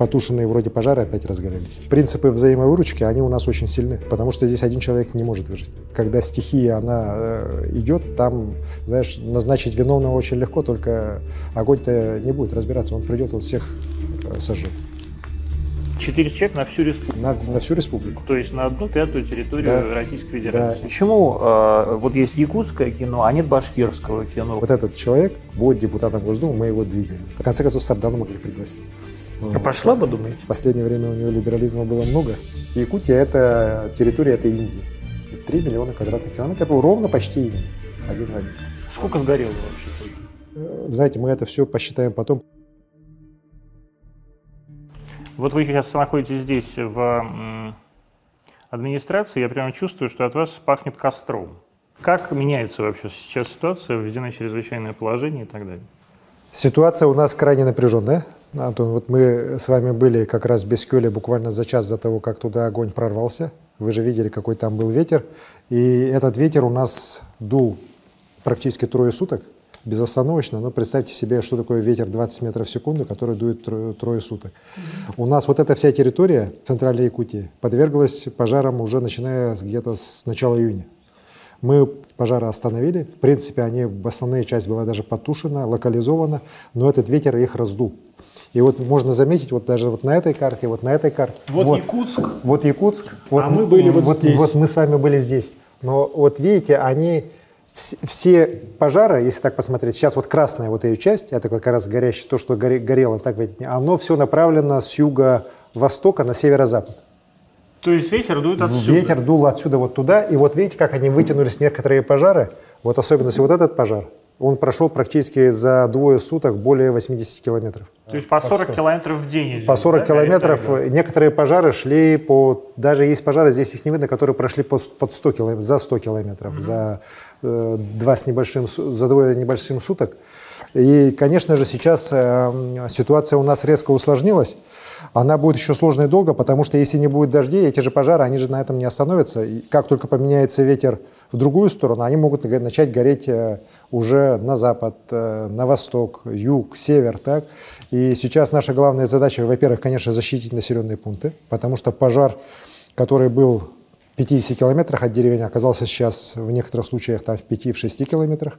потушенные вроде пожары опять разгорелись. Принципы взаимовыручки, они у нас очень сильны, потому что здесь один человек не может выжить. Когда стихия, она э, идет, там, знаешь, назначить виновного очень легко, только огонь-то не будет разбираться, он придет, он всех э, сожжет. Четыре человека на всю республику. На, на всю республику. То есть на одну пятую территорию Да. Российской Федерации. Да. Почему э, вот есть якутское кино, а нет башкирского кино? Вот этот человек будет депутатом Госдумы, мы его двигаем. В конце концов, Сардана могли пригласить. А пошла бы, думаете? В последнее время у него либерализма было много. Якутия – это территория этой Индии. 3 миллиона квадратных километров. Это ровно почти Индия. Один в один. Сколько сгорело вообще? Э, Знаете, мы это все посчитаем потом. Вот вы сейчас находитесь здесь в администрации, я прямо чувствую, что от вас пахнет костром. Как меняется вообще сейчас ситуация, введено чрезвычайное положение и так далее? Ситуация у нас крайне напряженная. Антон, вот мы с вами были как раз в Бескёле буквально за час до того, как туда огонь прорвался. Вы же видели, какой там был ветер. И этот ветер у нас дул практически трое суток безостановочно. Но представьте себе, что такое ветер 20 метров в секунду, который дует трое суток. У нас вот эта вся территория центральной Якутии подверглась пожарам уже начиная где-то с начала июня. Мы пожары остановили. В принципе, они, основная часть была даже потушена, локализована, но этот ветер их раздул. И вот можно заметить, вот даже вот на этой карте, вот на этой карте. Вот Якутск. Вот Якутск. Вот, А мы были вот здесь. Вот мы с вами были здесь. Но вот видите, они вс- все пожары, если так посмотреть, сейчас вот красная вот ее часть, это вот как раз горящее, то, что горе- горело, так видите, оно все направлено с юга-востока на северо-запад. То есть ветер дует отсюда? Ветер дул отсюда вот туда, и вот видите, как они вытянулись некоторые пожары. Вот особенность вот этот пожар, он прошел практически за двое суток более 80 километров. То есть по 40 100. километров в день идет, По 40 да, километров. огонь? Некоторые пожары шли по... Даже есть пожары, здесь их не видно, которые прошли по с- под 100 километров, за 100 километров, за, э, два с небольшим, за двое небольшим суток. И, конечно же, сейчас э, ситуация у нас резко усложнилась. Она будет еще сложной долго, потому что если не будет дождей, эти же пожары, они же на этом не остановятся. И как только поменяется ветер в другую сторону, они могут начать гореть э, уже на запад, э, на восток, юг, север. Так? И сейчас наша главная задача, во-первых, конечно, защитить населенные пункты, потому что пожар, который был в 50 километрах от деревень, оказался сейчас в некоторых случаях там в 5-6 километрах.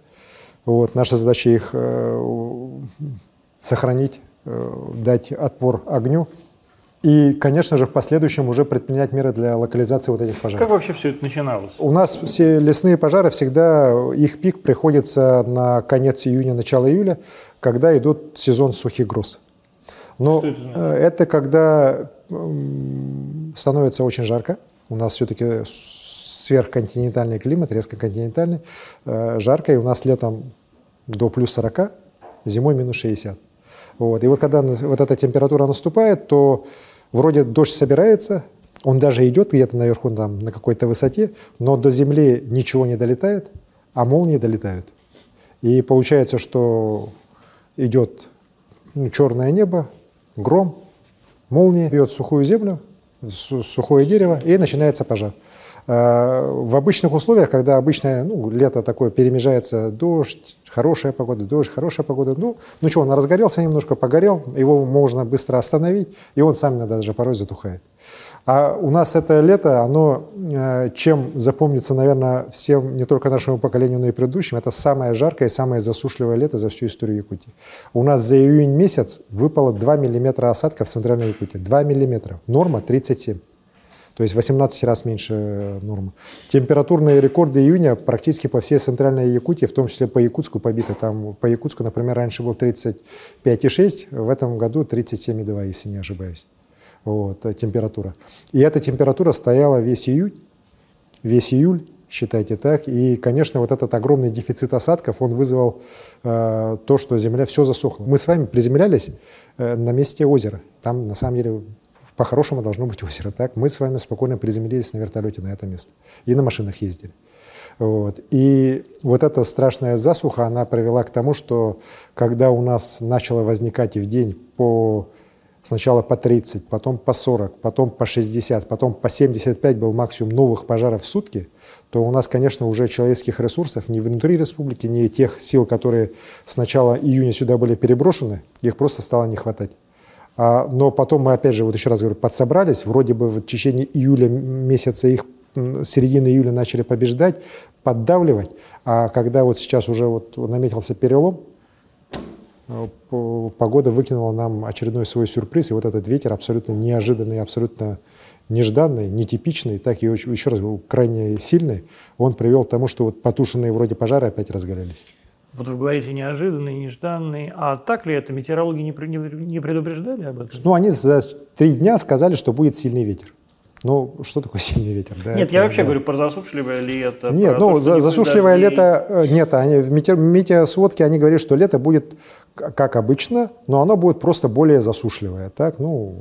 Вот, наша задача их э, сохранить, дать отпор огню. И, конечно же, в последующем уже предпринять меры для локализации вот этих пожаров. Как вообще все это начиналось? У нас все лесные пожары всегда, их пик приходится на конец июня, начало июля, когда идут сезон сухих гроз. Но Что это значит? э, это когда становится очень жарко. У нас все-таки сверхконтинентальный климат, резко континентальный, э, жарко, и у нас летом до плюс 40, зимой минус 60. Вот. И вот когда вот эта температура наступает, то вроде дождь собирается, он даже идет где-то наверху там, на какой-то высоте, но до земли ничего не долетает, а молнии долетают. И получается, что идет ну, черное небо, гром, молния бьет сухую землю, су- сухое дерево, и начинается пожар. Э, В обычных условиях, когда обычное ну, лето такое перемежается дождь, хорошая погода, дождь, хорошая погода, ну, ну что, он разгорелся немножко, погорел, его можно быстро остановить, и он сам иногда даже порой затухает. А у нас это лето, оно э, чем запомнится, наверное, всем, не только нашему поколению, но и предыдущим, это самое жаркое и самое засушливое лето за всю историю Якутии. У нас за июнь месяц выпало 2 миллиметра осадков в центральной Якутии. 2 миллиметра. Норма 37. То есть 18 раз меньше э, нормы. Температурные рекорды июня практически по всей центральной Якутии, в том числе по Якутску побиты. Там по Якутску, например, раньше был 35,6, в этом году 37,2, если не ошибаюсь. Вот, э, температура. И эта температура стояла весь июнь, весь июль, считайте так. И, конечно, вот этот огромный дефицит осадков, он вызвал э, то, что земля все засохла. Мы с вами приземлялись э, на месте озера. Там, на самом деле, по-хорошему должно быть озеро. Так? Мы с вами спокойно приземлились на вертолете на это место. И на машинах ездили. Вот. И вот эта страшная засуха, она привела к тому, что когда у нас начало возникать в день по Сначала по 30, потом по 40, потом по 60, потом по 75 был максимум новых пожаров в сутки, то у нас, конечно, уже человеческих ресурсов ни внутри республики, ни тех сил, которые с начала июня сюда были переброшены, их просто стало не хватать. А, но потом мы, опять же, вот еще раз говорю, подсобрались, вроде бы в течение июля месяца их середины июля начали побеждать, поддавливать, а когда вот сейчас уже вот наметился перелом, э, погода выкинула нам очередной свой сюрприз, и вот этот ветер абсолютно неожиданный, абсолютно нежданный, нетипичный, так и еще раз говорю, крайне сильный, он привел к тому, что вот потушенные вроде пожары опять разгорелись. Вот вы говорите неожиданный, нежданный. А так ли это? Метеорологи не, не предупреждали об этом? Ну, они за три дня сказали, что будет сильный ветер. Ну, что такое сильный ветер? Да, нет, это, я вообще да. говорю про засушливое лето. Нет, ну, то, за, засушливое дождей. лето, э, нет, они, в метеор, метеосводке они говорят, что лето будет как обычно, но оно будет просто более засушливое. Так, ну,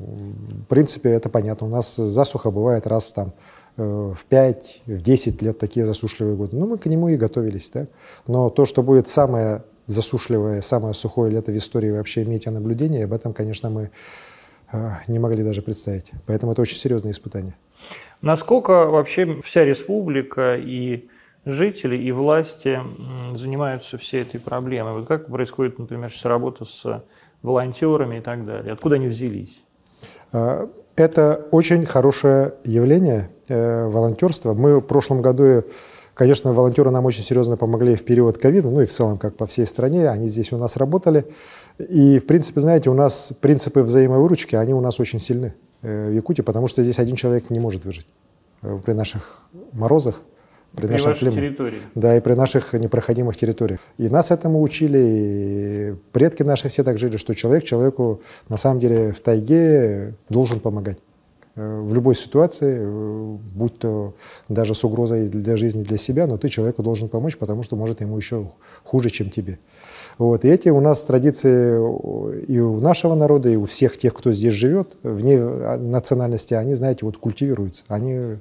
в принципе, это понятно. У нас засуха бывает раз там в 5, в 10 лет такие засушливые годы. Ну, мы к нему и готовились, так. Но то, что будет самое засушливое, самое сухое лето в истории вообще метеонаблюдения, об этом, конечно, мы а, не могли даже представить. Поэтому это очень серьезное испытание. Насколько вообще вся республика и жители, и власти занимаются всей этой проблемой? Вот как происходит, например, сейчас работа с волонтерами и так далее? Откуда они взялись? Это очень хорошее явление, э, волонтерство. Мы в прошлом году Конечно, волонтеры нам очень серьезно помогли в период ковида, ну и в целом, как по всей стране, они здесь у нас работали. И, в принципе, знаете, у нас принципы взаимовыручки, они у нас очень сильны э, в Якутии, потому что здесь один человек не может выжить э, при наших морозах, при, при нашем климате. территории. Да, и при наших непроходимых территориях. И нас этому учили, и предки наши все так жили, что человек человеку на самом деле в тайге должен помогать. Э, в любой ситуации, э, будь то даже с угрозой для жизни, для себя, но ты человеку должен помочь, потому что может ему еще хуже, чем тебе. Вот. И эти у нас традиции и у нашего народа, и у всех тех, кто здесь живет, вне а, национальности, они, знаете, вот культивируются. Они Э,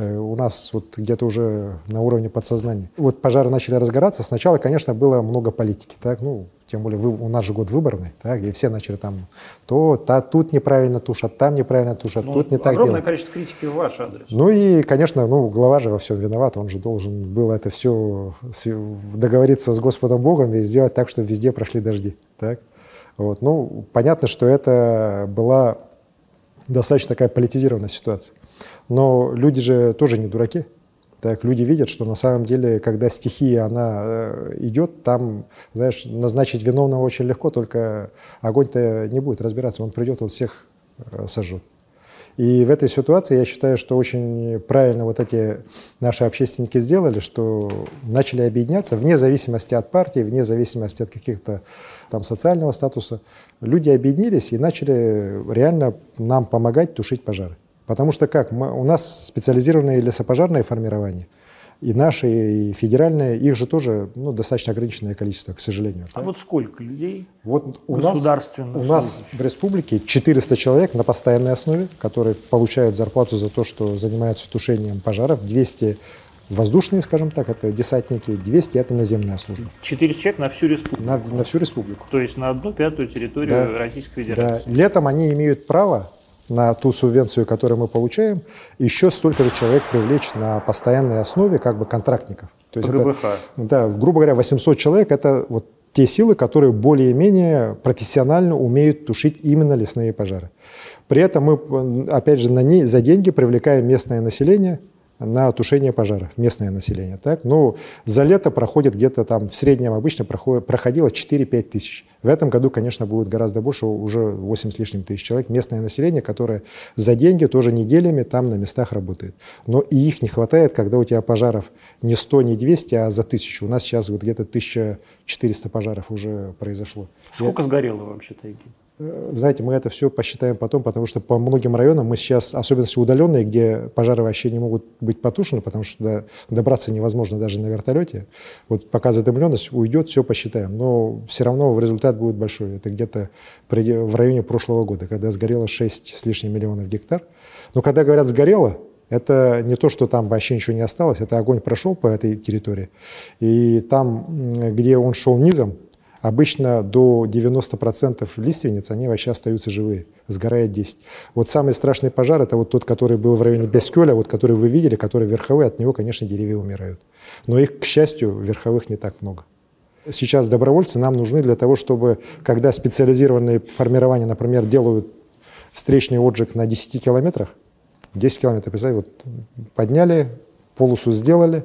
у нас вот где-то уже на уровне подсознания. Вот пожары начали разгораться. Сначала, конечно, было много политики, так, ну, тем более вы, у нас же год выборный, так, и все начали там то, та, тут неправильно тушат, там неправильно тушат, ну, тут не так Огромное количество критики в ваш адрес. Ну и, конечно, ну, глава же во всем виноват, он же должен был это все договориться с Господом Богом и сделать так, чтобы везде прошли дожди, так. Вот. Ну, понятно, что это была достаточно такая политизированная ситуация. Но люди же тоже не дураки. Так, люди видят, что на самом деле, когда стихия, она э, идет, там, знаешь, назначить виновного очень легко, только огонь-то не будет разбираться, он придет, он всех э, сожжет. И в этой ситуации я считаю, что очень правильно вот эти наши общественники сделали, что начали объединяться вне зависимости от партии, вне зависимости от каких-то там социального статуса. Люди объединились и начали реально нам помогать тушить пожары. Потому что как? Мы, у нас специализированные лесопожарные формирования, и наши, и федеральные, их же тоже ну, достаточно ограниченное количество, к сожалению. А да? вот сколько людей вот у нас, у нас в республике 400 человек на постоянной основе, которые получают зарплату за то, что занимаются тушением пожаров, 200 воздушные, скажем так, это десантники, 200 это наземная служба. 400 человек на всю республику? На, на всю республику. То есть на одну пятую территорию да. Российской Федерации? Да. Летом они имеют право на ту субвенцию, которую мы получаем, еще столько же человек привлечь на постоянной основе как бы контрактников. То есть ГБХ. Это, да, грубо говоря, 800 человек – это вот те силы, которые более-менее профессионально умеют тушить именно лесные пожары. При этом мы, опять же, на ней, за деньги привлекаем местное население – на тушение пожаров, местное население. Так? Ну, за лето проходит где-то там, в среднем обычно проходит, проходило 4-5 тысяч. В этом году, конечно, будет гораздо больше, уже 8 с лишним тысяч человек. Местное население, которое за деньги тоже неделями там на местах работает. Но и их не хватает, когда у тебя пожаров не 100, не 200, а за тысячу. У нас сейчас вот где-то 1400 пожаров уже произошло. Сколько Я... сгорело вообще тайги? Э, знаете, мы это все посчитаем потом, потому что по многим районам мы сейчас, особенно удаленные, где пожары вообще не могут быть потушены, потому что добраться невозможно даже на вертолете. Вот пока задымленность уйдет, все посчитаем. Но все равно результат будет большой. Это где-то в районе прошлого года, когда сгорело 6 с лишним миллионов гектар. Но когда говорят «сгорело», это не то, что там вообще ничего не осталось, это огонь прошел по этой территории. И там, где он шел низом, Обычно до 90% лиственниц, они вообще остаются живые, сгорает 10. Вот самый страшный пожар, это вот тот, который был в районе Бескёля, вот который вы видели, который верховые, от него, конечно, деревья умирают. Но их, к счастью, верховых не так много. сейчас добровольцы нам нужны для того, чтобы, когда специализированные формирования, например, делают встречный отжиг на 10 километрах, 10 километров, представьте, вот подняли, полосу сделали,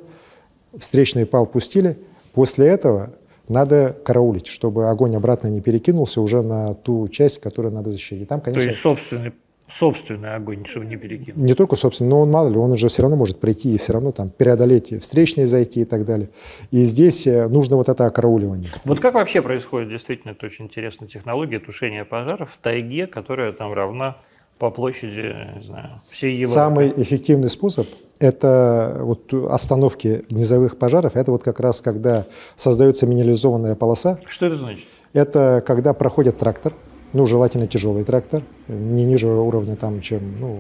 встречный пал пустили, после этого надо караулить, чтобы огонь обратно не перекинулся уже на ту часть, которую надо защитить. Там, конечно, То есть собственный собственный огонь, чтобы не перекинуть. Не только собственный, но он мало ли, он уже все равно может прийти и все равно там преодолеть встречные зайти и так далее. И здесь э, нужно вот это окарауливание. Вот как вообще происходит действительно, это очень интересная технология тушения пожаров в тайге, которая там равна по площади, не знаю, всей Европы. Самый эффективный способ – это вот остановки низовых пожаров. Это вот как раз когда создается минерализованная полоса. Что это значит? Это когда проходит трактор, ну, желательно тяжелый трактор, не ниже уровня, там, чем ну,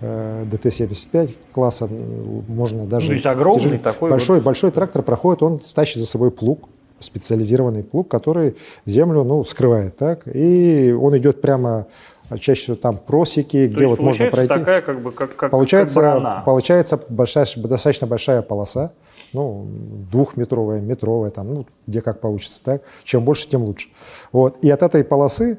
э, ДТ-75 класса, можно даже... То есть огромный тяжелый, такой... Большой, вот... большой трактор проходит, он тащит за собой плуг, специализированный плуг, который землю ну, вскрывает. Так? И он идет прямо чаще всего там просеки, То где вот можно пройти. такая как бы как, как, получается, как получается большая, достаточно большая полоса, ну, двухметровая, метровая, там, ну, где как получится, так? Чем больше, тем лучше. Вот. И от этой полосы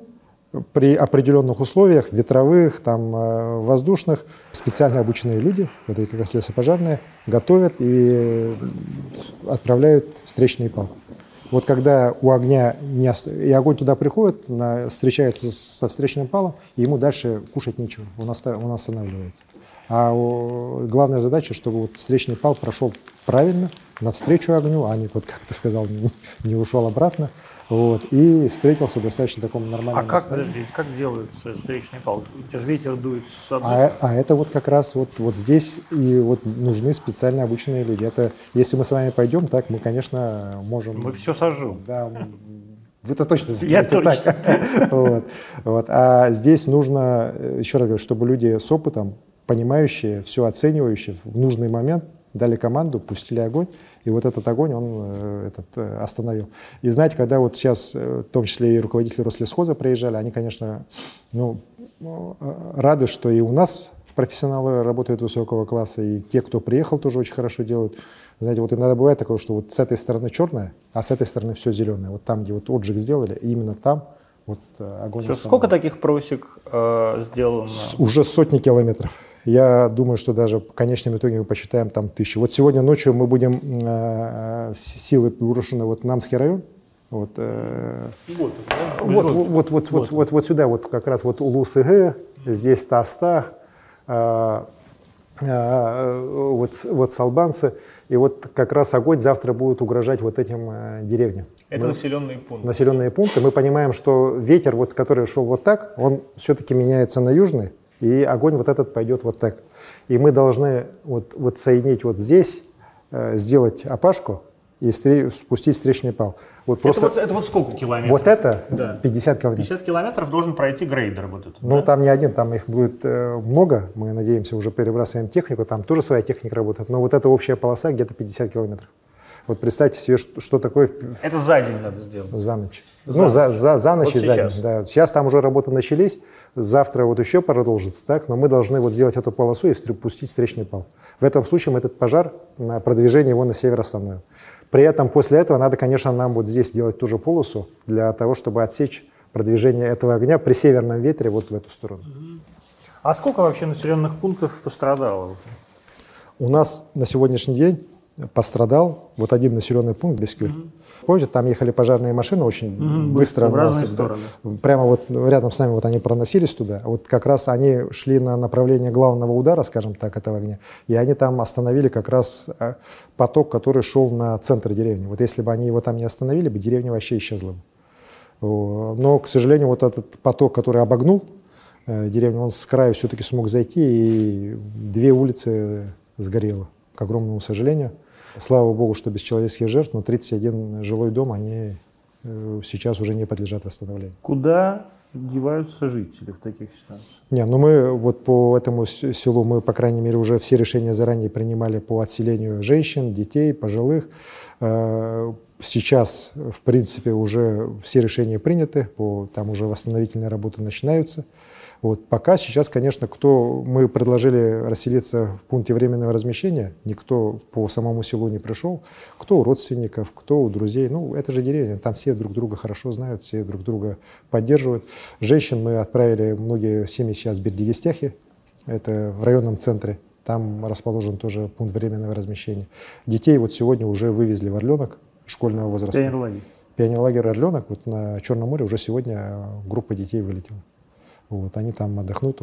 при определенных условиях, ветровых, там, э, воздушных, специально обученные люди, это как раз лесопожарные, готовят и отправляют встречный пал. Вот когда у огня не ост... и огонь туда приходит, на... встречается со встречным палом, и ему дальше кушать нечего, он, оста... он останавливается. А главная задача, чтобы вот встречный пал прошел правильно, навстречу огню, а не, вот как ты сказал, не, не ушел обратно. Вот, и встретился в достаточно таком нормальном А как, подождите, как делается встречный пал? У тебя ветер дует с одной а, а это вот как раз вот, вот здесь и вот нужны специально обученные люди. Это, если мы с вами пойдем, так мы, конечно, можем... Мы все сожжем. Да, вы это точно Я точно. так. вот, вот. А здесь нужно, еще раз говорю, чтобы люди с опытом, понимающие, все оценивающие, в нужный момент дали команду, пустили огонь, и вот этот огонь он э, этот, э, остановил. И знаете, когда вот сейчас, э, в том числе и руководители Рослесхоза приезжали, они, конечно, ну, рады, что и у нас профессионалы работают высокого класса, и те, кто приехал, тоже очень хорошо делают. Знаете, вот иногда бывает такое, что вот с этой стороны черное, а с этой стороны все зеленое. Вот там, где вот отжиг сделали, именно там вот э, огонь. Все, сколько таких просек э, сделано? С, уже сотни километров. Я думаю, что даже в конечном итоге мы посчитаем там тысячу. Вот сегодня ночью мы будем э, э силы брошены вот Намский район. Вот, э, вот, вот, вот, вот, вот, вот, вот, сюда, вот как раз вот Улус-Игэ, здесь Тастах, э, э, вот, вот салбанцы. И вот как раз огонь завтра будет угрожать вот этим деревням. Это мы, населенные пункты. Населенные пункты. Мы понимаем, что ветер, вот, который шел вот так, он все-таки меняется на южный и огонь вот этот пойдет вот так. И мы должны вот, вот соединить вот здесь, э, сделать опашку и встр- спустить встречный пал. Вот это, просто... вот, это вот сколько километров? Вот это да. 50 километров. 50 километров должен пройти грейдер вот этот, Ну, да? там не один, там их будет э, много. Мы надеемся, уже перебрасываем технику, там тоже своя техника работает. Но вот эта общая полоса где-то 50 километров. Вот представьте себе, что, что такое... Это за день надо сделать? За ночь. За ну, ночь. За, за, за ночь вот и за день. Да. Сейчас там уже работы начались, завтра вот еще продолжится, так, но мы должны вот сделать эту полосу и пустить встречный пал. В этом случае этот пожар, на продвижение его на север остановим. При этом после этого надо, конечно, нам вот здесь делать ту же полосу для того, чтобы отсечь продвижение этого огня при северном ветре вот в эту сторону. А сколько вообще населенных пунктов пострадало уже? У нас на сегодняшний день пострадал вот один населенный пункт Бескюль. Угу. Помните, там ехали пожарные машины очень угу, быстро. В нас, да, прямо вот рядом с нами вот они проносились туда. Вот как раз они шли на направление главного удара, скажем так, этого огня. И они там остановили как раз э, поток, который шел на центр деревни. Вот если бы они его там не остановили бы, деревня вообще исчезла бы. Но, к сожалению, вот этот поток, который обогнул э, деревню, он с краю все-таки смог зайти, и две улицы сгорело, к огромному сожалению. Слава богу, что без человеческих жертв, но 31 жилой дом, они э, сейчас уже не подлежат восстановлению. Куда деваются жители в таких ситуациях? Не, ну мы вот по этому селу, мы, по крайней мере, уже все решения заранее принимали по отселению женщин, детей, пожилых. Э, сейчас, в принципе, уже все решения приняты, по, там уже восстановительные работы начинаются. Вот пока сейчас, конечно, кто мы предложили расселиться в пункте временного размещения, никто по самому селу не пришел, кто у родственников, кто у друзей. Ну, это же деревня, там все друг друга хорошо знают, все друг друга поддерживают. Женщин мы отправили, многие семьи сейчас в Бердигестяхе, это в районном центре, там расположен тоже пункт временного размещения. Детей вот сегодня уже вывезли в Орленок школьного возраста. Пионерлагерь. Пионерлагерь Орленок, вот на Черном море уже сегодня группа детей вылетела. Вот, они там отдохнут,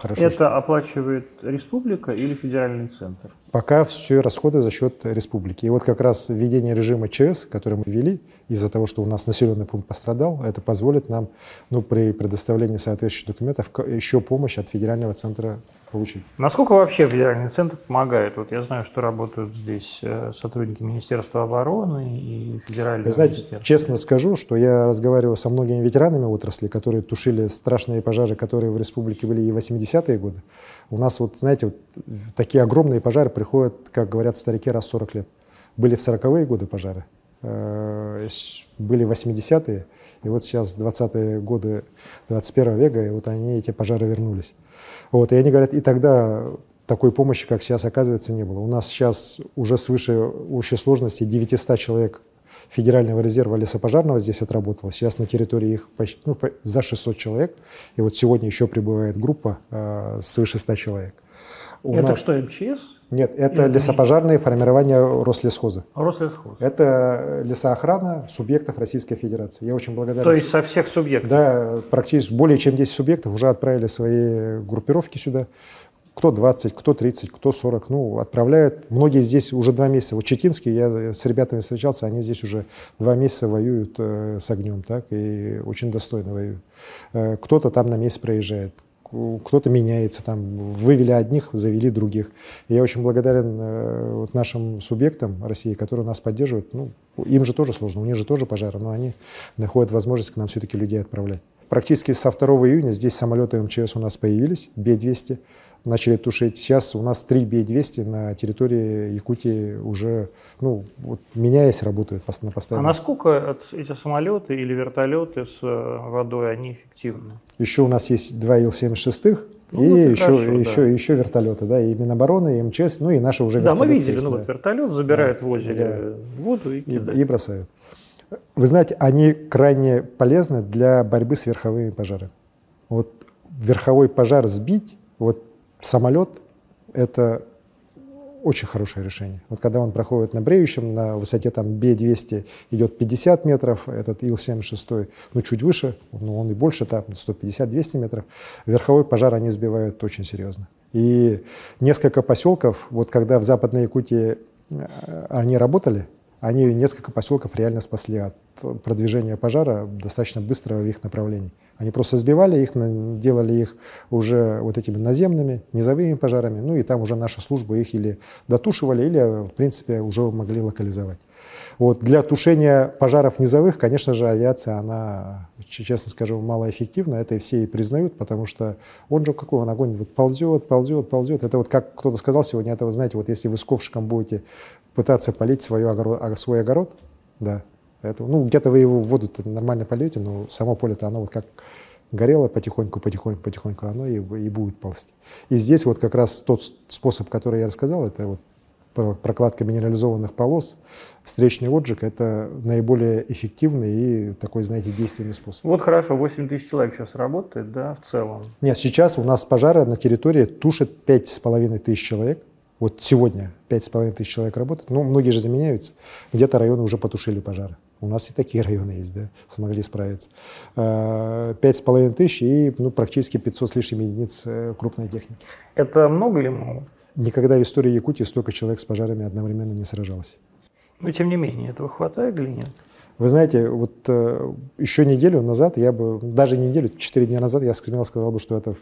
хорошо. Это что... оплачивает республика или федеральный центр? Пока все расходы за счет республики. И вот как раз введение режима ЧС, который мы ввели, из-за того, что у нас населенный пункт пострадал, это позволит нам ну, при предоставлении соответствующих документов еще помощь от федерального центра получить. Насколько вообще федеральный центр помогает? Вот я знаю, что работают здесь э, сотрудники Министерства обороны и федерального Знаете, честно скажу, что я разговаривал со многими ветеранами отрасли, которые тушили страшные пожары, которые в республике были и в 80-е годы. У нас, вот, знаете, вот такие огромные пожары приходят, как говорят старики, раз в 40 лет. Были в 40-е годы пожары, э, были 80-е, и вот сейчас 20-е годы 21 века, и вот они, эти пожары вернулись. Вот, и они говорят, и тогда такой помощи, как сейчас, оказывается, не было. У нас сейчас уже свыше общей сложности 900 человек Федерального резерва лесопожарного здесь отработало. Сейчас на территории их почти, ну, за 600 человек. И вот сегодня еще прибывает группа э, свыше 100 человек. У это нас... что, МЧС? Нет, это Или лесопожарные формирования Рослесхоза. Рослесхоз. Это лесоохрана субъектов Российской Федерации. Я очень благодарен. То есть со всех субъектов? Да, практически более чем 10 субъектов уже отправили свои группировки сюда. Кто 20, кто 30, кто 40, ну, отправляют. Многие здесь уже два месяца. Вот Четинский, я с ребятами встречался, они здесь уже два месяца воюют э, с огнем, так, и очень достойно воюют. Э, кто-то там на месяц проезжает кто-то меняется, там, вывели одних, завели других. Я очень благодарен э, вот нашим субъектам России, которые нас поддерживают. Ну, им же тоже сложно, у них же тоже пожары, но они находят возможность к нам все-таки людей отправлять. Практически со 2 июня здесь самолеты МЧС у нас появились, Б-200 начали тушить. Сейчас у нас три Би-200 на территории Якутии уже, ну, вот, меняясь, работают на постоянно. А насколько эти самолеты или вертолеты с э, водой, они эффективны? Еще у нас есть два Ил-76, ну, и вот еще, хорошо, еще, да. еще вертолеты, да, и Минобороны, и МЧС, ну и наши уже вертолеты. Да, мы видели, есть, ну да. вот вертолет забирает да, в озере да. воду и кидает. И, и бросают. Вы знаете, они крайне полезны для борьбы с верховыми пожарами. Вот верховой пожар сбить, вот самолет — это очень хорошее решение. Вот когда он проходит на бреющем, на высоте там B200 идет 50 метров, этот Ил-76, ну, чуть выше, ну, он и больше, там 150-200 метров, верховой пожар они сбивают очень серьезно. И несколько поселков, вот когда в Западной Якутии э, они работали, они несколько поселков реально спасли от продвижения пожара достаточно быстрого в их направлении. Они просто сбивали их, делали их уже вот этими наземными, низовыми пожарами, ну и там уже наши службы их или дотушивали, или, в принципе, уже могли локализовать. Вот для тушения пожаров низовых, конечно же, авиация, она, честно скажу, малоэффективна. Это все и признают, потому что он же какой он огонь вот ползет, ползет, ползет. Это вот как кто-то сказал сегодня, это вы знаете, вот если вы с ковшиком будете пытаться полить свой огород, а, свой огород да, это, ну, где-то вы его в воду нормально польете, но само поле-то оно вот как горело потихоньку, потихоньку, потихоньку, оно и, и будет ползти. И здесь вот как раз тот способ, который я рассказал, это вот прокладка минерализованных полос, встречный отжиг – это наиболее эффективный и такой, знаете, действенный способ. Вот хорошо, 8 тысяч человек сейчас работает, да, в целом? Нет, сейчас у нас пожары на территории тушат 5,5 тысяч человек – вот сегодня 5,5 тысяч человек работает, ну, многие же заменяются. Где-то районы уже потушили пожары. У нас и такие районы есть, да, смогли справиться. 5,5 тысяч и ну, практически 500 с лишним единиц э, крупной техники. Это много или мало? Никогда в истории Якутии столько человек с пожарами одновременно не сражалось. Но тем не менее, этого хватает или нет? Вы знаете, вот э, еще неделю назад я бы, даже неделю, четыре дня назад я смело сказал бы, что это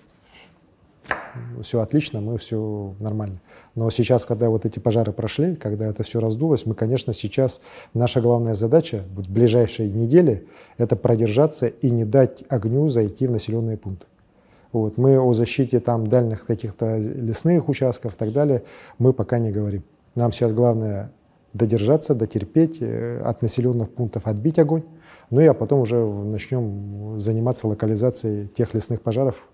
все отлично, мы все нормально. Но сейчас, когда вот эти пожары прошли, когда это все раздулось, мы, конечно, сейчас наша главная задача в ближайшие недели это продержаться и не дать огню зайти в населенные пункты. Вот. Мы о защите там дальних каких-то лесных участков и так далее мы пока не говорим. Нам сейчас главное додержаться, дотерпеть, э, от населенных пунктов отбить огонь, ну и а потом уже начнем заниматься локализацией тех лесных пожаров,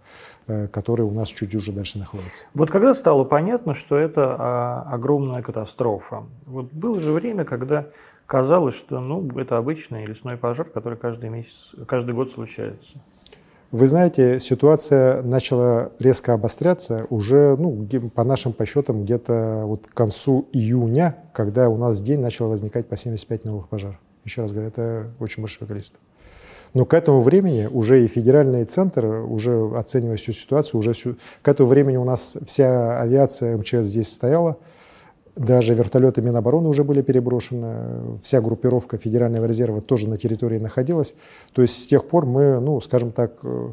которые у нас чуть уже дальше находятся. Вот когда стало понятно, что это а, огромная катастрофа? Вот было же время, когда казалось, что ну, это обычный лесной пожар, который каждый месяц, каждый год случается. Вы знаете, ситуация начала резко обостряться уже, ну, по нашим подсчетам, где-то вот к концу июня, когда у нас в день начало возникать по 75 новых пожаров. Еще раз говорю, это очень большое количество. Но к этому времени уже и федеральный центр, уже оценивая всю ситуацию, уже всю, к этому времени у нас вся авиация МЧС здесь стояла, даже вертолеты Минобороны уже были переброшены, вся группировка Федерального резерва тоже на территории находилась. То есть с тех пор мы, ну, скажем так, э,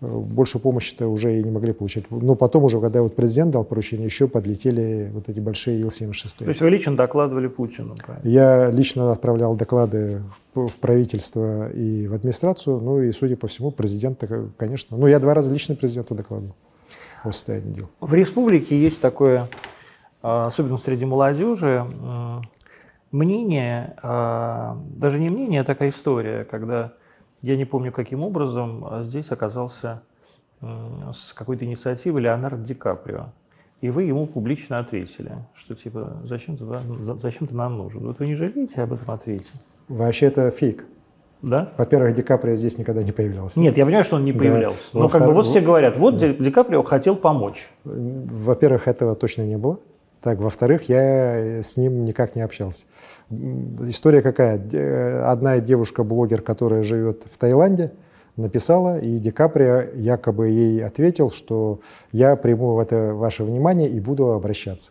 больше помощи-то уже и не могли получать. Но потом уже, когда вот президент дал поручение, еще подлетели вот эти большие Ил-76. То есть вы лично докладывали Путину? Правильно? Я лично отправлял доклады в, в правительство и в администрацию, ну и, судя по всему, президент, конечно, ну я два раза лично президенту докладывал о состоянии дел. В республике есть такое а, особенно среди молодежи, мнение, а, даже не мнение, а такая история, когда я не помню, каким образом а здесь оказался с какой-то инициативой Леонардо Ди Каприо. И вы ему публично ответили, что типа, зачем ты, зачем ты нам нужен? Вот вы не жалеете об этом ответе? Вообще это фейк. Да? Во-первых, Ди Каприо здесь никогда не появлялся. Нет, я понимаю, что он не появлялся. Да. Но как бы вот все говорят, вот да. Ди Каприо хотел помочь. Во-первых, этого точно не было. Так, во-вторых, я э, с ним никак не общался. История какая? Одна девушка-блогер, которая живет в Таиланде, написала, и Ди Каприо якобы ей ответил, что я приму это ваше внимание и буду обращаться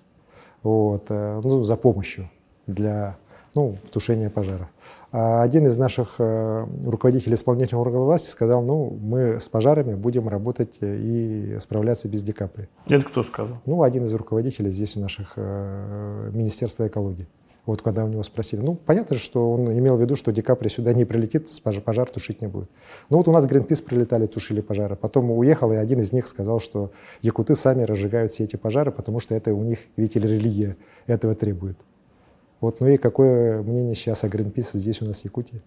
вот, э, ну, за помощью для ну, тушения пожара. А один из наших э, руководителей исполнительного органа власти сказал, ну, мы с пожарами будем работать э, и справляться без декапли. Это кто сказал? Ну, один из руководителей здесь у наших э, Министерства экологии. Вот когда у него спросили, ну, понятно же, что он имел в виду, что Декапри сюда не прилетит, пожар, пожар тушить не будет. Ну, вот у нас Гринпис прилетали, тушили пожары. Потом уехал, и один из них сказал, что якуты сами разжигают все эти пожары, потому что это у них, видите ли, религия этого требует. Вот, ну и какое мнение сейчас о Гринписе здесь у нас в Якутии?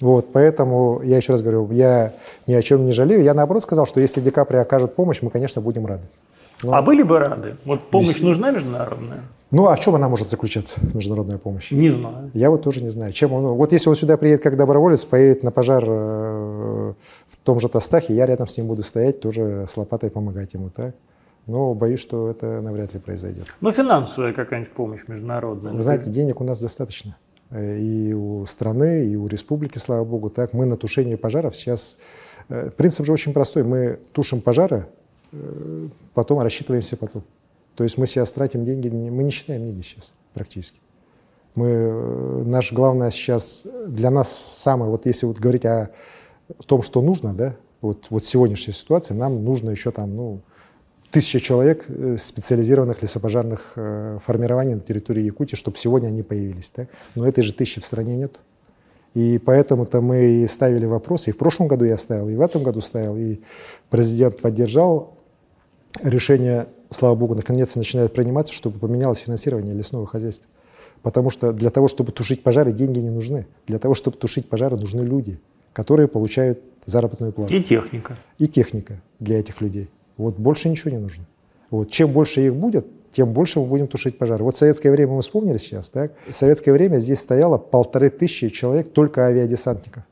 Вот, поэтому я еще раз говорю, я ни о чем не жалею. Я наоборот сказал, что если Ди Капри окажет помощь, мы, конечно, будем рады. Но... А были бы рады? Вот помощь Без... нужна международная? Ну, а в чем она может заключаться, международная помощь? Не знаю. Я вот тоже не знаю. Чем он, вот если он сюда приедет как доброволец, поедет на пожар э, в том же Тастахе, я рядом с ним буду стоять, тоже с лопатой помогать ему, так? Но боюсь, что это навряд ли произойдет. Ну, финансовая какая-нибудь помощь международная. Вы знаете, денег у нас достаточно. Э, и у страны, и у республики, слава богу, так. Мы на тушение пожаров сейчас... Э, принцип же очень простой. Мы тушим пожары, э, потом рассчитываемся потом. То есть мы сейчас тратим деньги, мы не считаем деньги сейчас практически. Мы, наш главное сейчас, для нас самое, вот если вот говорить о том, что нужно, да, вот, вот сегодняшняя ситуация, нам нужно еще там, ну, тысяча человек э, специализированных лесопожарных э, формирований на территории Якутии, чтобы сегодня они появились. Да? Но этой же тысячи в стране нет. И поэтому-то мы и ставили вопросы. И в прошлом году я ставил, и в этом году ставил. И президент поддержал решение, слава богу, наконец начинает приниматься, чтобы поменялось финансирование лесного хозяйства. Потому что для того, чтобы тушить пожары, деньги не нужны. Для того, чтобы тушить пожары, нужны люди, которые получают заработную плату. И техника. И техника для этих людей. Вот больше ничего не нужно. Вот чем больше их будет, тем больше мы будем тушить пожары. Вот советское время мы вспомнили сейчас, так? В советское время здесь стояло полторы тысячи человек только авиадесантников.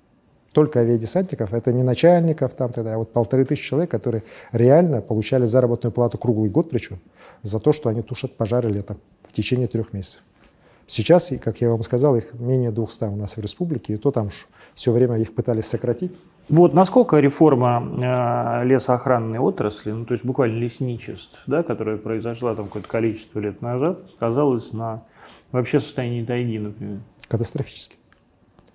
Только авиадесантников, это не начальников там тогда, а вот полторы тысячи человек, которые реально получали заработную плату круглый год причем, за то, что они тушат пожары летом в течение трех месяцев. Сейчас, как я вам сказал, их менее 200 у нас в республике, и то там все время их пытались сократить. Вот насколько реформа э, лесоохранной отрасли, ну то есть буквально лесничеств, да, которая произошла там какое-то количество лет назад, сказалась на вообще состоянии тайги, например? Катастрофически.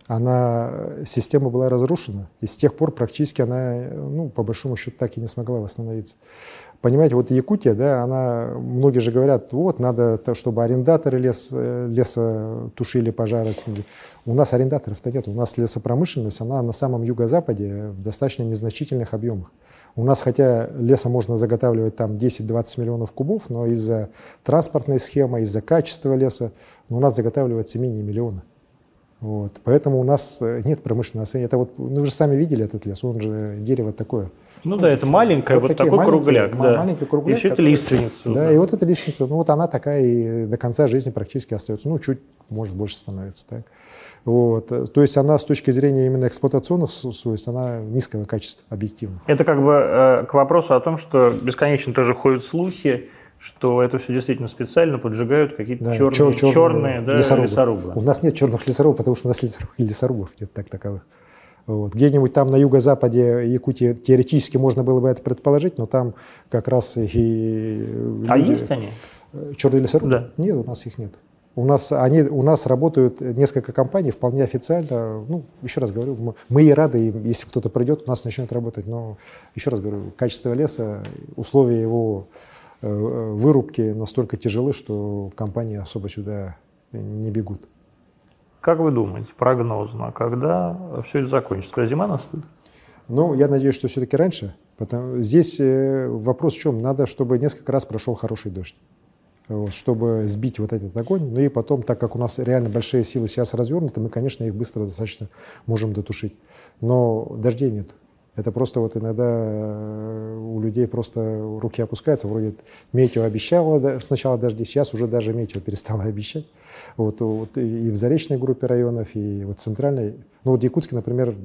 Она, система была разрушена, и с тех пор практически она, ну, по большому счету, так и не смогла восстановиться. Понимаете, вот Якутия, да, она, многие же говорят, вот, надо, чтобы арендаторы лес, э, леса тушили пожары. У нас арендаторов-то нет, у нас лесопромышленность, она на самом юго-западе в достаточно незначительных объемах. У нас, хотя леса можно заготавливать там 10-20 миллионов кубов, но из-за транспортной схемы, из-за качества леса у нас заготавливается менее миллиона. Вот. Поэтому у нас э, нет промышленного освоения. Это вот, ну, вы же сами видели этот лес, он же дерево такое Ну да, это маленькая, вот, вот такой кругляк. Да. Маленький кругляк. И все это лиственница. Да, да, и вот эта лиственница, ну вот она такая и до конца жизни практически остается. Ну, чуть, может, больше становится. Так. Вот. То есть она с точки зрения именно эксплуатационных свойств, она низкого качества, объективно. Это как бы э, к вопросу о том, что бесконечно тоже ходят слухи, что это все действительно специально поджигают какие-то да, черные, чер, черные, черные да, лесорубы. лесорубы. У нас нет черных лесорубов, потому что у нас лесорубов, лесорубов нет так таковых. Вот. Где-нибудь там на юго-западе Якутии теоретически можно было бы это предположить, но там как раз и... А люди... есть они? Черные лесорубы? Да. Нет, у нас их нет. У нас, они, у нас работают несколько компаний вполне официально. Ну, еще раз говорю, мы, мы и рады, если кто-то придет, у нас начнет работать. Но, еще раз говорю, качество леса, условия его э, вырубки настолько тяжелы, что компании особо сюда не бегут. Как вы думаете, прогнозно, когда все это закончится? Когда зима наступит? Ну, я надеюсь, что все-таки раньше. Потому, здесь э, вопрос в чем? Надо, чтобы несколько раз прошел хороший дождь вот, чтобы сбить вот этот огонь. Ну и потом, так как у нас реально большие силы сейчас развернуты, мы, конечно, их быстро достаточно можем дотушить. Но дождей нет. Это просто вот иногда э, у людей просто руки опускаются, вроде метео обещало сначала дожди, сейчас уже даже метео перестало обещать. Вот, вот и в заречной группе районов, и вот центральной. Ну вот Якутске, например,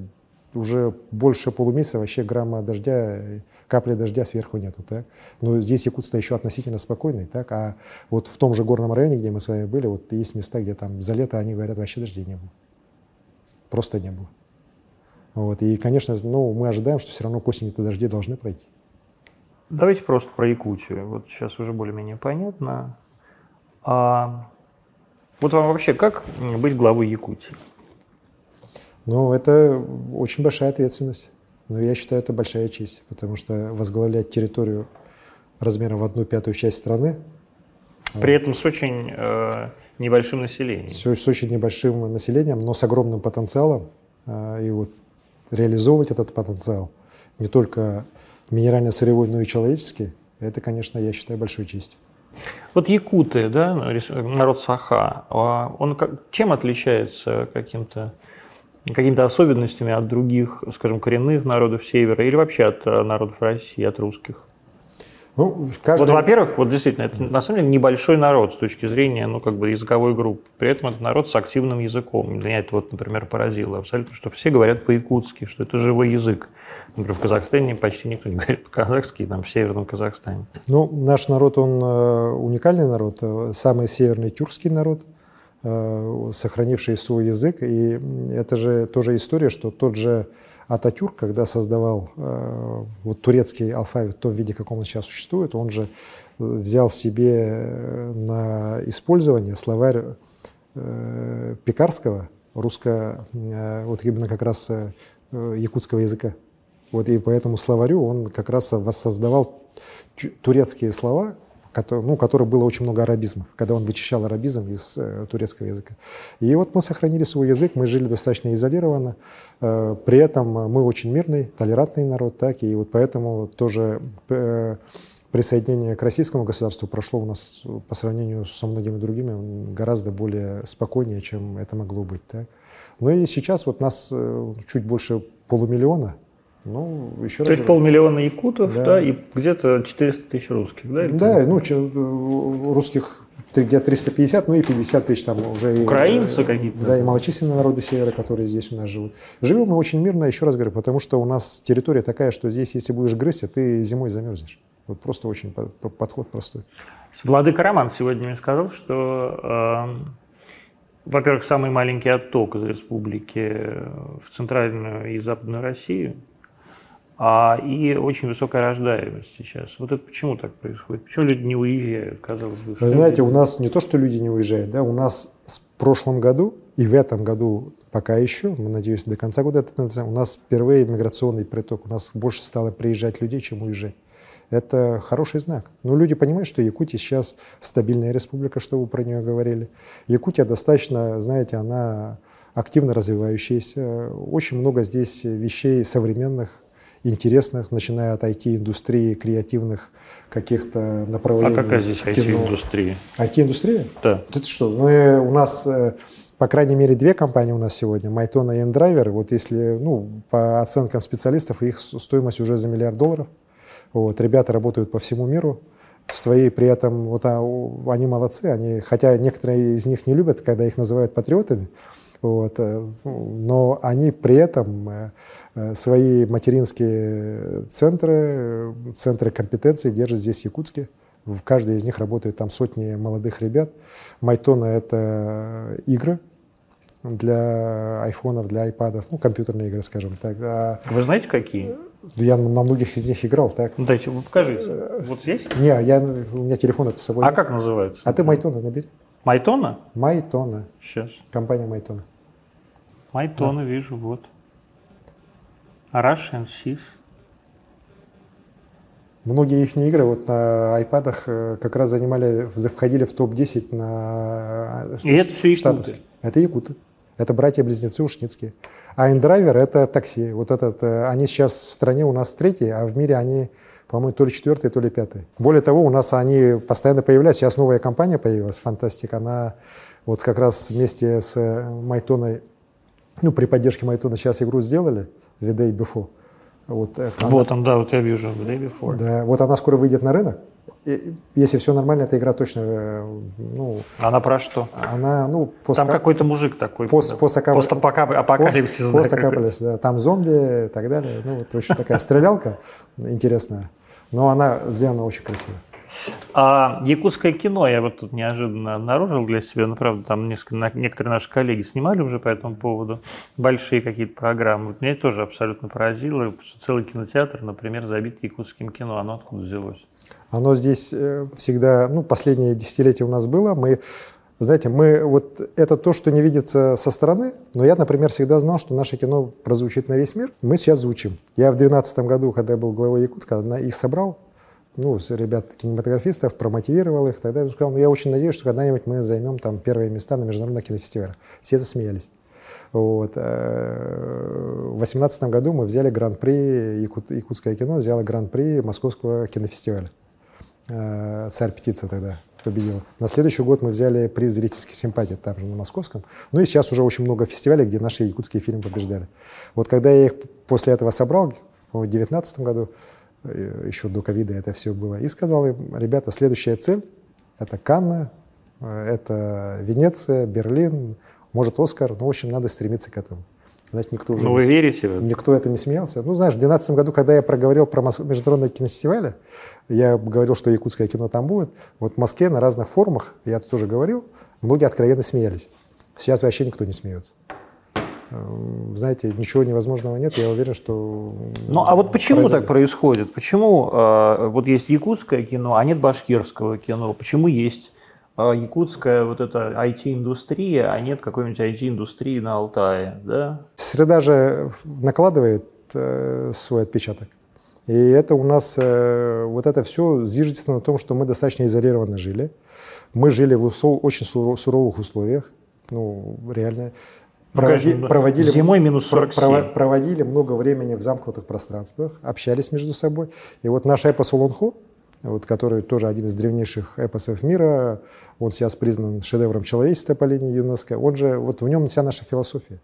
уже больше полумесяца вообще грамма дождя, капли дождя сверху нету. Так? Но здесь Якутск еще относительно спокойный. Так? А вот в том же горном районе, где мы с вами были, вот есть места, где там за лето, они говорят, вообще дождей не было. Просто не было. Вот. И, конечно, ну, мы ожидаем, что все равно к осени-то дожди должны пройти. Давайте просто про Якутию. Вот сейчас уже более-менее понятно. А вот вам вообще как быть главой Якутии? Ну, это очень большая ответственность. Но я считаю, это большая честь, потому что возглавлять территорию размером в одну пятую часть страны. При этом с очень э, небольшим населением. С, с очень небольшим населением, но с огромным потенциалом. Э, и вот реализовывать этот потенциал не только минерально-сырьевой, но и человеческий, это, конечно, я считаю большой честью. Вот якуты, да, народ Саха, а он как, чем отличается каким-то какими-то особенностями от других, скажем, коренных народов Севера или вообще от э, народов России, от русских? Ну, каждый... Вот, во-первых, вот действительно, это на самом деле небольшой народ с точки зрения, ну, как бы языковой группы. При этом это народ с активным языком. Меня это вот, например, поразило абсолютно, что все говорят по-якутски, что это живой язык. Например, в Казахстане почти никто не говорит по-казахски, там, в Северном Казахстане. Ну, наш народ, он э, уникальный народ, э, самый северный тюркский народ – Э, сохранившие свой язык. И это же тоже история, что тот же Ататюрк, когда создавал э, вот турецкий алфавит в том виде, каком он сейчас существует, он же взял себе на использование словарь э, Пекарского, русско, вот именно как раз якутского языка. Вот и по этому словарю он как раз воссоздавал турецкие слова, который, ну, который было очень много арабизмов, когда он вычищал арабизм из э, турецкого языка. И вот мы сохранили свой язык, мы жили достаточно изолированно, э, при этом мы очень мирный, толерантный народ, так, и вот поэтому тоже э, присоединение к российскому государству прошло у нас по сравнению со многими другими гораздо более спокойнее, чем это могло быть. Так. Ну и сейчас вот нас э, чуть больше полумиллиона, ну, еще То есть полмиллиона якутов, да, да и где-то 400 тысяч русских, да? Да, ну, э, русских где-то 350, ну и 50 тысяч там уже. Украинцы какие-то? Да, и малочисленные народы Севера, которые здесь у нас живут. Живем мы очень мирно, еще раз говорю, потому что у нас территория такая, что здесь, если будешь грызть, ты зимой замерзнешь. Вот просто очень подход простой. Владыка Роман сегодня мне сказал, что, э, во-первых, самый маленький отток из республики в центральную и западную Россию – а, и очень высокая рождаемость сейчас. Вот это почему так происходит? Почему люди не уезжают, казалось бы? Вы знаете, у нас не то, что люди не уезжают, да, у нас в прошлом году и в этом году пока еще, мы надеюсь, до конца года это у нас впервые миграционный приток, у нас больше стало приезжать людей, чем уезжать. Это хороший знак. Но люди понимают, что Якутия сейчас стабильная республика, что вы про нее говорили. Якутия достаточно, знаете, она активно развивающаяся. Очень много здесь вещей современных, интересных, начиная от IT-индустрии, креативных каких-то направлений. А какая здесь IT-индустрия? IT-индустрия? Да. Это что? Мы, у нас э, по крайней мере, две компании у нас сегодня, Майтона и Endriver. Вот если, ну, по оценкам специалистов, их стоимость уже за миллиард долларов. Вот, ребята работают по всему миру. Свои при этом, вот а, они молодцы, они, хотя некоторые из них не любят, когда их называют патриотами, вот, э, но они при этом э, э, свои материнские центры, центры компетенции держат здесь в Якутске. В каждой из них работают там сотни молодых ребят. Майтона — это игры, для айфонов, для айпадов, ну, компьютерные игры, скажем так. А Вы знаете, какие? Я на многих из них играл, так. Ну, дайте, вы покажите. Вот есть? Не, я, у меня телефон это с собой. А нет. как называется? А ты Майтона набери. Майтона? Майтона. Сейчас. Компания Майтона. Майтона вижу, вот. Russian Sys. Многие их игры вот на айпадах э, как раз занимали, входили в топ-10 на э, И это все якуты? Это якуты. Это братья-близнецы Ушницкие. А Индрайвер — это такси. Вот этот, э, они сейчас в стране у нас третьи, а в мире они, по-моему, то ли четвертые, то ли пятые. Более того, у нас они постоянно появляются. Сейчас новая компания появилась, Фантастик. Она вот как раз вместе с Майтоной, ну, при поддержке Майтона сейчас игру сделали, The Day Before. Вот, э, она- Вот он, да, вот я вижу. The day before. да, вот она скоро выйдет на рынок. Если все нормально, эта игра точно, э, ну, Она про что? она, ну, пост- Там какой-то мужик такой. пост- постапокалипсис, Постапокалипсис. пост- да, постапокалипсис, да, там зомби и так далее. Ну, вот очень такая стрелялка интересная, но она сделана очень красиво. А якутское кино я вот тут неожиданно обнаружил для себя. Ну, правда, там несколько, некоторые наши коллеги снимали уже по этому поводу большие какие-то программы. Вот меня тоже абсолютно поразило, что целый кинотеатр, например, забит якутским кино. Оно откуда взялось? Оно здесь э, всегда, ну, последние десятилетия у нас было. Мы, знаете, мы вот это то, что не видится со стороны, но я, например, всегда знал, что наше кино прозвучит на весь мир. Мы сейчас звучим. Я в 2012 году, когда я был главой Якутска, на- их собрал, ну, ребят кинематографистов, промотивировал их так далее. Сказал, ну, я очень надеюсь, что когда-нибудь мы займем там первые места на международных кинофестивалях. Все засмеялись. Вот. э, В 2018 году мы взяли гран-при, Якут- якутское кино взяло гран-при Московского кинофестиваля. Э, «Царь птица» тогда победил. На следующий год мы взяли приз зрительской симпатии там же на Московском. Ну и сейчас уже очень много фестивалей, где наши якутские фильмы побеждали. Вот когда я их после этого собрал, в 2019 году, э, еще до ковида это все было, и сказал им, ребята, следующая цель — это Канна, э, это Венеция, Берлин, может, Оскар. Ну, в общем, надо стремиться к этому. Знаете, никто уже Ну, не вы с- верите? Никто это не смеялся. Ну, знаешь, в 2012 году, когда я проговорил про Мос- международные кинофестивали, я говорил, что якутское кино там будет. Вот в Москве на разных форумах, я это тоже говорил, многие откровенно смеялись. Сейчас вообще никто не смеется. Эм, Знаете, ничего невозможного нет. Я уверен, что... Ну, а вот почему произойдет. так происходит? Почему э, вот есть якутское кино, а нет башкирского кино? Почему есть якутская вот эта IT-индустрия, а нет какой-нибудь IT-индустрии на Алтае, да? Среда же накладывает э, свой отпечаток. И это у нас, э, вот это все зиждется на том, что мы достаточно изолированно жили. Мы жили в усо- очень суро- суровых условиях. Ну, реально. Ну, Проводи- да. проводили, Зимой минус про- 47. прово- проводили много времени в замкнутых пространствах, общались между собой. И вот наш эпос Улунху, вот, который тоже один из древнейших эпосов мира, он сейчас признан шедевром человечества по линии ЮНЕСКО, он же, вот в нем вся наша философия.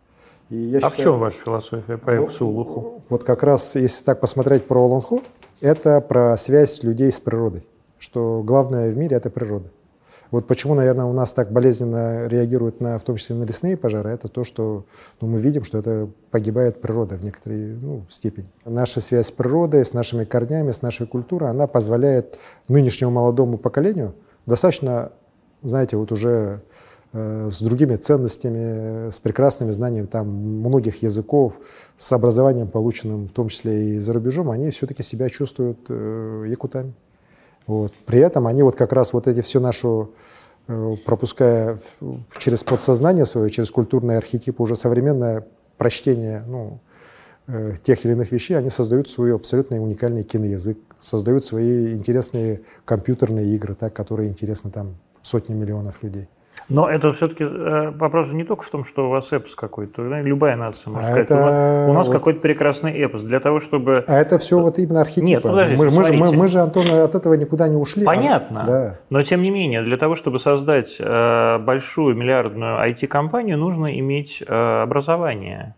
И я А в считаю- чем ваша философия по Ну, эпосу Улуху? вот как раз, если так посмотреть про Олонху, это про связь людей с природой, что главное в мире — это природа. Вот почему, наверное, у нас так болезненно реагируют на, в том числе на лесные пожары, это то, что ну, мы видим, что это погибает природа в некоторой ну, степени. Наша связь с природой, с нашими корнями, с нашей культурой, она позволяет нынешнему молодому поколению достаточно, знаете, вот уже э, с другими ценностями, с прекрасными знаниями там многих языков, с образованием, полученным в том числе и за рубежом, они все-таки себя чувствуют э, якутами. Вот. При этом они вот как раз вот эти все нашу, э, пропуская через подсознание свое, через культурные архетипы, уже современное прочтение ну, э, тех или иных вещей, они создают свой абсолютно уникальный киноязык, создают свои интересные компьютерные игры, так, которые интересны там сотни миллионов людей. Но это все-таки э, вопрос же не только в том, что у вас эпос какой-то. Любая нация может А сказать, это у нас вот- какой-то прекрасный эпос. Для того, чтобы... А это все вот именно архетипы. Нет, подождите, мы, мы же, мы, мы же, Антон, от этого никуда не ушли. Понятно. А, Да. Но тем не менее, для того, чтобы создать э, большую миллиардную IT-компанию, нужно иметь э, образование.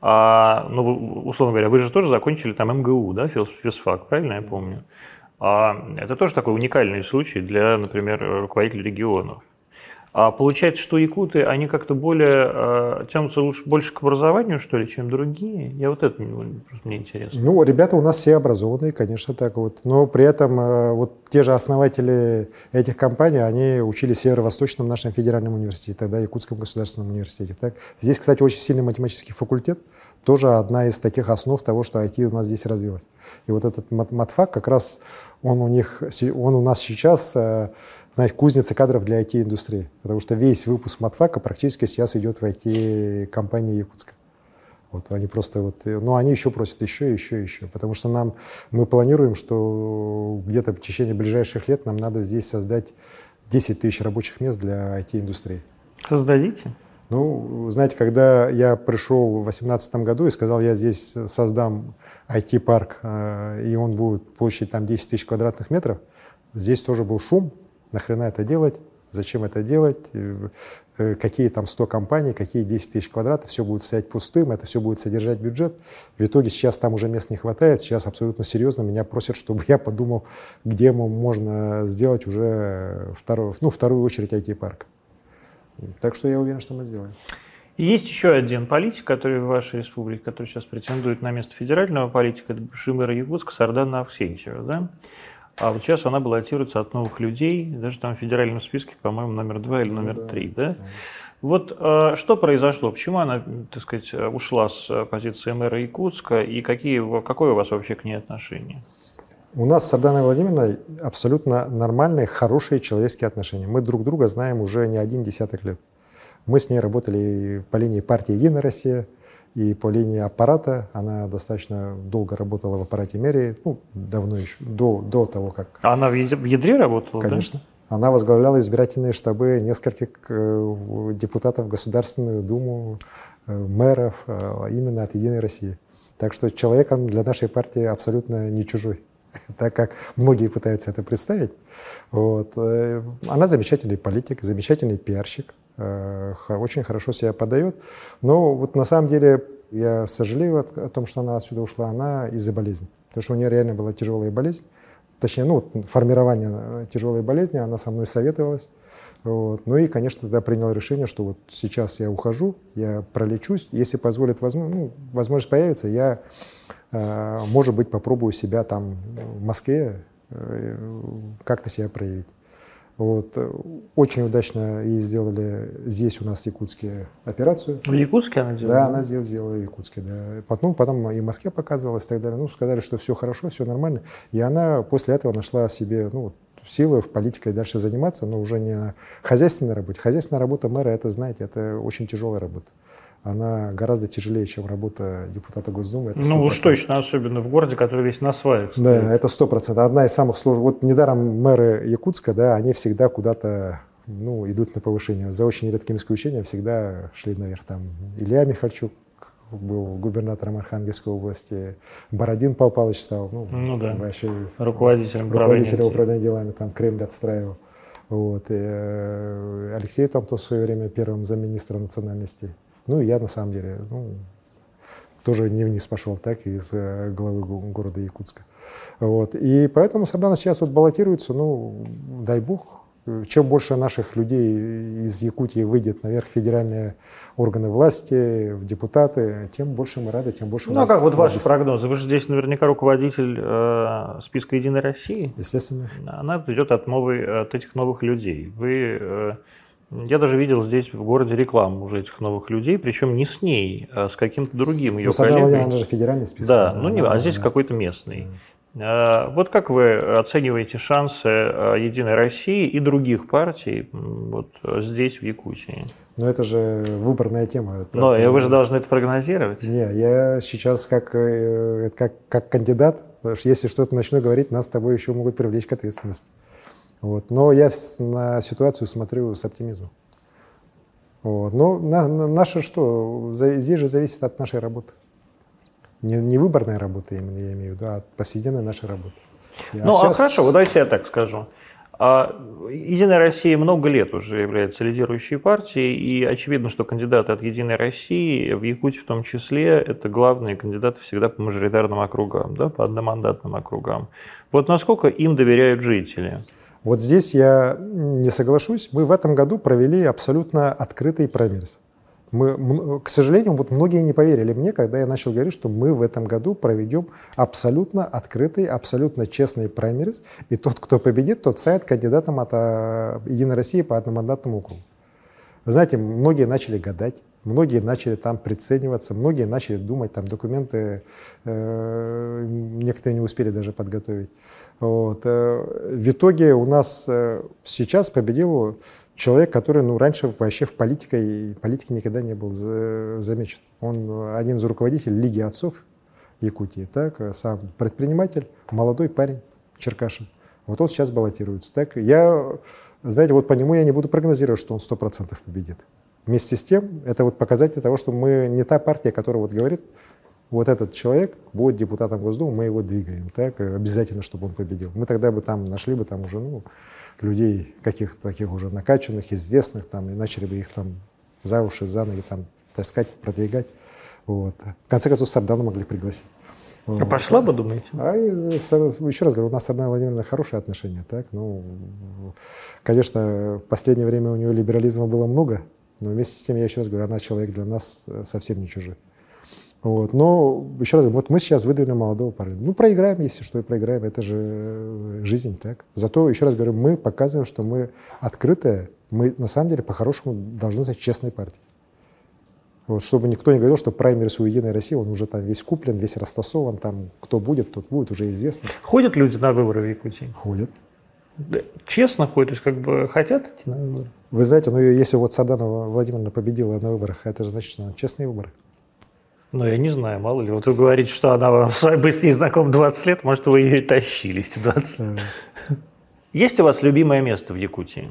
А, ну, условно говоря, вы же тоже закончили там МГУ, да, филс- физфак, правильно я помню? А, это тоже такой уникальный случай для, например, руководителей регионов. А получается, что якуты, они как-то более э, тянутся лучше, больше к образованию, что ли, чем другие? Я вот это ну, просто мне интересно. Ну, ребята у нас все образованные, конечно, так вот. Но при этом э, вот те же основатели этих компаний, они учились в Северо-Восточном нашем федеральном университете, тогда Якутском государственном университете. Так? Здесь, кстати, очень сильный математический факультет, тоже одна из таких основ того, что IT у нас здесь развилось. И вот этот мат- матфак как раз, он у них, он у нас сейчас, знаете, кузница кадров для IT-индустрии. Потому что весь выпуск матфака практически сейчас идет в IT-компании Якутска. Вот они просто вот, э, ну они еще просят еще, еще, еще, потому что нам мы планируем, что где-то в течение ближайших лет нам надо здесь создать 10 тысяч рабочих мест для IT-индустрии. Создадите? Ну, знаете, когда я пришел в 2018 году и сказал, я здесь создам IT-парк, э, и он будет площадь там 10 тысяч квадратных метров, здесь тоже был шум, нахрена это делать, зачем это делать, э, э, какие там 100 компаний, какие 10 тысяч квадратов, все будет стоять пустым, это все будет содержать бюджет. В итоге сейчас там уже мест не хватает, сейчас абсолютно серьезно меня просят, чтобы я подумал, где мо- можно сделать уже вторую, ну, вторую очередь IT-парк. Так что я уверен, что мы сделаем. Есть еще один политик, который в вашей республике, который сейчас претендует на место федерального политика, это бывший мэр Сардана Авсентьева, да? А вот сейчас она баллотируется от новых людей, даже там в федеральном списке, по-моему, номер два или номер да. три, да? Вот э, что произошло? Почему она, так сказать, ушла с позиции мэра Якутска и какие, какое у вас вообще к ней отношение? У нас с Сарданой Владимировной абсолютно нормальные, хорошие человеческие отношения. Мы друг друга знаем уже не один десяток лет. Мы с ней работали по линии партии «Единая Россия», и по линии аппарата. Она достаточно долго работала в аппарате мэрии, ну, давно еще, до, до того, как А Она в ядре- работала, да? Конечно. Она возглавляла избирательные штабы нескольких э, депутатов в Государственную Думу, э, мэров, э, именно от «Единой России». Так что человек он для нашей партии абсолютно не чужой, так как многие пытаются это представить. Вот. Она замечательный политик, замечательный пиарщик, очень хорошо себя подает. Но вот на самом деле я сожалею о том, что она отсюда ушла, она из-за болезни. Потому что у нее реально была тяжелая болезнь точнее, ну, формирование э, тяжелой болезни, она со мной советовалась. Вот. Ну и, конечно, тогда принял решение, что вот сейчас я ухожу, я пролечусь, если позволит возможно, ну, возможность появится, я, э, может быть, попробую себя там в Москве э, как-то себя проявить. Вот. Очень удачно и сделали здесь у нас в Якутске операцию. В Якутске она делала? Да, она сделала, сделала в Якутске, да. Потом, потом и в Москве показывалась и так далее. Ну, сказали, что все хорошо, все нормально. И она после этого нашла себе ну, силы в политике дальше заниматься, но уже не на хозяйственной работе. Хозяйственная работа мэра, это, знаете, это очень тяжелая работа. Она гораздо тяжелее, чем работа депутата Госдумы. это Ну уж 100%. точно, особенно в городе, который весь на сваях стоит. Да, это сто процентов. Одна из самых сложных. Вот недаром мэры Якутска, да, они всегда куда-то ну, идут на повышение. За очень редким исключением всегда шли наверх. Там Илья Михальчук был губернатором Архангельской области, Бородин Павел Павлович стал, ну, Ну да. вообще Руководителем руководителем управления. делами, там Кремль отстраивал. Вот. И, э, Алексей там то в свое время первым замминистра национальности. Ну и я на самом деле, ну, тоже не вниз пошел, так, из э, главы го- города Якутска. Вот. И поэтому Сардана сейчас вот баллотируется, ну, дай бог, чем больше наших людей из Якутии выйдет наверх федеральные органы власти, в депутаты, тем больше мы рады, тем больше у Ну а нас как вот ваши радости. прогнозы? Вы же здесь наверняка руководитель э, списка «Единой России». Естественно. Она идет от, новой, от этих новых людей. Вы, э, я даже видел здесь в городе рекламу уже этих новых людей, причем не с ней, а с каким-то другим ее Ну, коллегой. Она же федеральный список. Да, ну не, а здесь какой-то местный. Э, Вот как вы оцениваете шансы э, Единой России и других партий вот э, здесь, в Якутии? Но это же выборная тема. Но Это- вы же должны это прогнозировать. Не, я сейчас как, э, как, как кандидат, если что-то начну говорить, нас с тобой еще могут привлечь к ответственности. Вот. Но я на ситуацию смотрю с оптимизмом. Вот. Но на, на, наше что? Здесь же зависит от нашей работы. Не, не выборная работа, именно я имею в виду, а повседневной нашей работы. Ну, а, сейчас... а хорошо, вот давайте я так скажу. А Единая Россия много лет уже является лидирующей партией, и очевидно, что кандидаты от Единой России, в Якутии в том числе, это главные кандидаты всегда по мажоритарным округам, да, по одномандатным округам. Вот насколько им доверяют жители? Вот здесь я не соглашусь. Мы в этом году провели абсолютно открытый праймерис. Мы, к сожалению, вот многие не поверили мне, когда я начал говорить, что мы в этом году проведем абсолютно открытый, абсолютно честный праймерис, и тот, кто победит, тот станет кандидатом от а, Единой России по одномандатному округу. Вы знаете, многие начали гадать, многие начали там прицениваться, многие начали думать, там документы э, некоторые не успели даже подготовить. Вот. Э, в итоге у нас э, сейчас победил человек, который ну, раньше вообще в политике, политике никогда не был замечен. Он один из руководителей Лиги отцов Якутии, так, сам предприниматель, молодой парень, Черкашин. Вот он сейчас баллотируется. Так, я, знаете, вот по нему я не буду прогнозировать, что он 100% победит. Вместе с тем, это вот показатель того, что мы не та партия, которая вот говорит, вот этот человек будет депутатом Госдумы, мы его двигаем, так, обязательно, чтобы он победил. Мы тогда бы там нашли бы там уже, ну, людей каких-то таких уже накачанных, известных, там, и начали бы их там за уши, за ноги там таскать, продвигать. Вот. В конце концов, Сардана могли пригласить. А пошла бы, думаете? А, еще раз говорю, у нас с Сардана Владимировна хорошие отношения. Так? Ну, конечно, в последнее время у нее либерализма было много, но вместе с тем, я еще раз говорю, она человек для нас э, совсем не чужой. Вот. Но еще раз, вот мы сейчас выдвинули молодого парня. Ну, проиграем, если что, и проиграем. Это же э, жизнь, так? Зато, еще раз говорю, мы показываем, что мы открытые, мы на самом деле по-хорошему должны стать честной партией. Вот, чтобы никто не говорил, что праймерис у Единой России, он уже там весь куплен, весь растасован, там кто будет, тот будет, уже известно. Ходят люди на выборы в Якутии? Ходят. Да, честно ходят, то есть как бы хотят идти на выборы? Вы знаете, ну если вот Саданова Владимировна победила на выборах, это же значит, что она честные выборы. Ну, я не знаю, мало ли. Вот вы говорите, что она с вами с ней знакома 20 лет, может, вы ее и тащили эти 20 лет. Есть у вас любимое место в Якутии?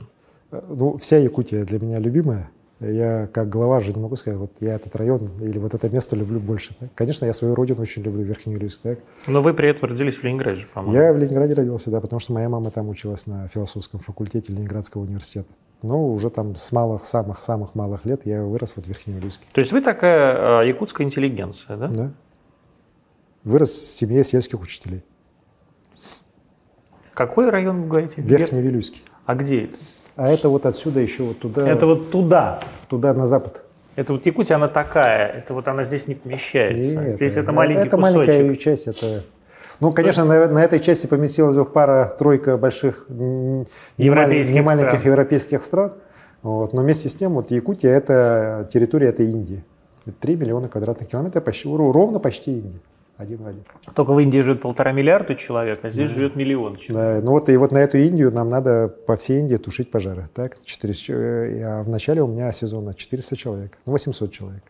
Э, ну, вся Якутия для меня любимая. Я как глава же не могу сказать, вот я этот район или вот это место люблю больше. Так? Конечно, я свою родину очень люблю, Верхнеюльск. Так? Но вы при этом родились в Ленинграде, по-моему. Я в Ленинграде родился, да, потому что моя мама там училась на философском факультете Ленинградского университета. Но уже там с малых, самых-самых малых лет я вырос вот в Верхнеюльске. То есть вы такая э, якутская интеллигенция, да? Да. Вырос в семье сельских учителей. Какой район вы говорите? Верхневилюйский. А где это? А это вот отсюда еще вот туда. Это вот туда? Туда, на запад. Это вот Якутия, она такая, это вот она здесь не помещается. Нет, здесь это, это маленький Это кусочек. маленькая часть, это ну, конечно, на, на этой части поместилась бы пара-тройка больших европейских немаленьких стран. европейских стран. Вот. Но вместе с тем, вот Якутия – это территория этой Индии. 3 миллиона квадратных километров, почти, ровно почти Индия. Один в один. Только в Индии живет полтора миллиарда человек, а здесь да. живет миллион человек. Да, ну вот и вот на эту Индию нам надо по всей Индии тушить пожары. Так? 400, э, а в начале у меня сезона 400 человек, ну 800 человек.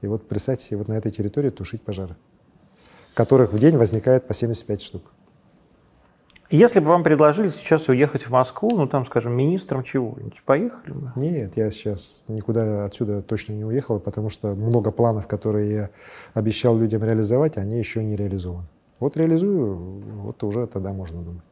И вот представьте себе, вот на этой территории тушить пожары которых в день возникает по 75 штук. Если бы вам предложили сейчас уехать в Москву, ну там, скажем, министром чего-нибудь, поехали бы? Нет, я сейчас никуда отсюда точно не уехал, потому что много планов, которые я обещал людям реализовать, они еще не реализованы. Вот реализую, вот уже тогда можно думать.